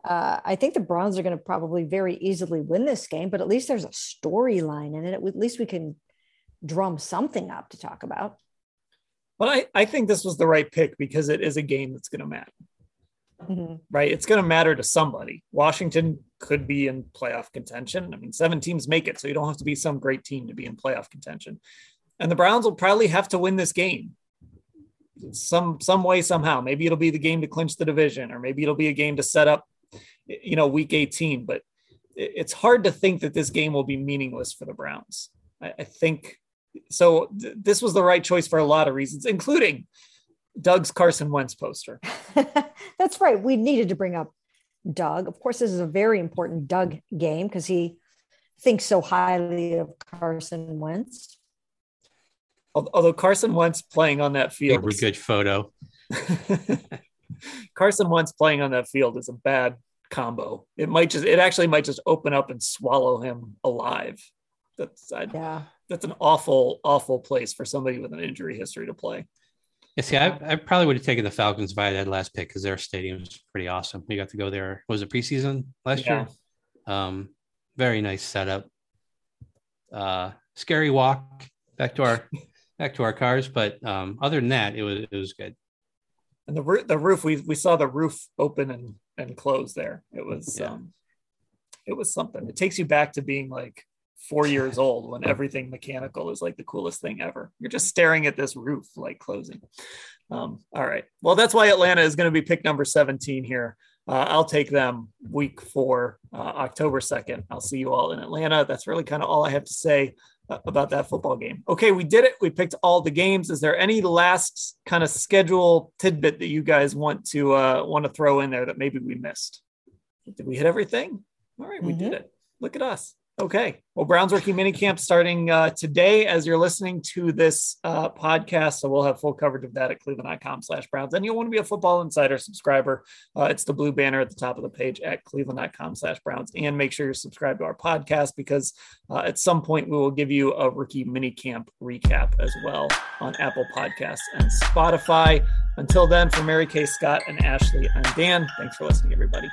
uh, I think the Browns are going to probably very easily win this game, but at least there's a storyline in it. At least we can drum something up to talk about. But I, I think this was the right pick because it is a game that's going to matter, Mhm. right? It's going to matter to somebody. Washington could be in playoff contention. I mean, seven teams make it, so you don't have to be some great team to be in playoff contention. And the Browns will probably have to win this game some some way somehow. Maybe it'll be the game to clinch the division, or maybe it'll be a game to set up, you know, week 18. But it's hard to think that this game will be meaningless for the Browns. I, I think so. Th- this was the right choice for a lot of reasons, including Doug's Carson Wentz poster. *laughs* That's right. We needed to bring up Doug. Of course, this is a very important Doug game because he thinks so highly of Carson Wentz. Although Carson Wentz playing on that field, Very good photo. *laughs* Carson Wentz playing on that field is a bad combo. It might just, it actually might just open up and swallow him alive. That's I, Yeah. that's an awful, awful place for somebody with an injury history to play. Yeah, see, I, I probably would have taken the Falcons via that last pick because their stadium is pretty awesome. We got to go there. Was it preseason last Yeah. year? Um, very nice setup. Uh, scary walk back to our *laughs* back to our cars, but um, other than that, it was it was good. And the roof, the roof, we we saw the roof open and and close there. It was Yeah. um, it was something. It takes you back to being like four years old when everything mechanical is like the coolest thing ever. You're just staring at this roof like closing. Um, all right. Well, that's why Atlanta is going to be pick number 17 here. Uh, I'll take them week four, uh, October 2nd. I'll see you all in Atlanta. That's really kind of all I have to say uh, about that football game. Okay, we did it. We picked all the games. Is there any last kind of schedule tidbit that you guys want to uh, want to throw in there that maybe we missed? Did we hit everything? All right, we did Mhm. it. Look at us. Okay. Well, Browns Rookie Minicamp starting uh, today as you're listening to this uh, podcast. So we'll have full coverage of that at cleveland.com slash Browns. And you'll want to be a Football Insider subscriber. Uh, it's the blue banner at the top of the page at cleveland.com slash Browns. And make sure you're subscribed to our podcast because uh, at some point we will give you a rookie minicamp recap as well on Apple Podcasts and Spotify. Until then, for Mary Kay Scott and Ashley, I'm Dan. Thanks for listening, everybody.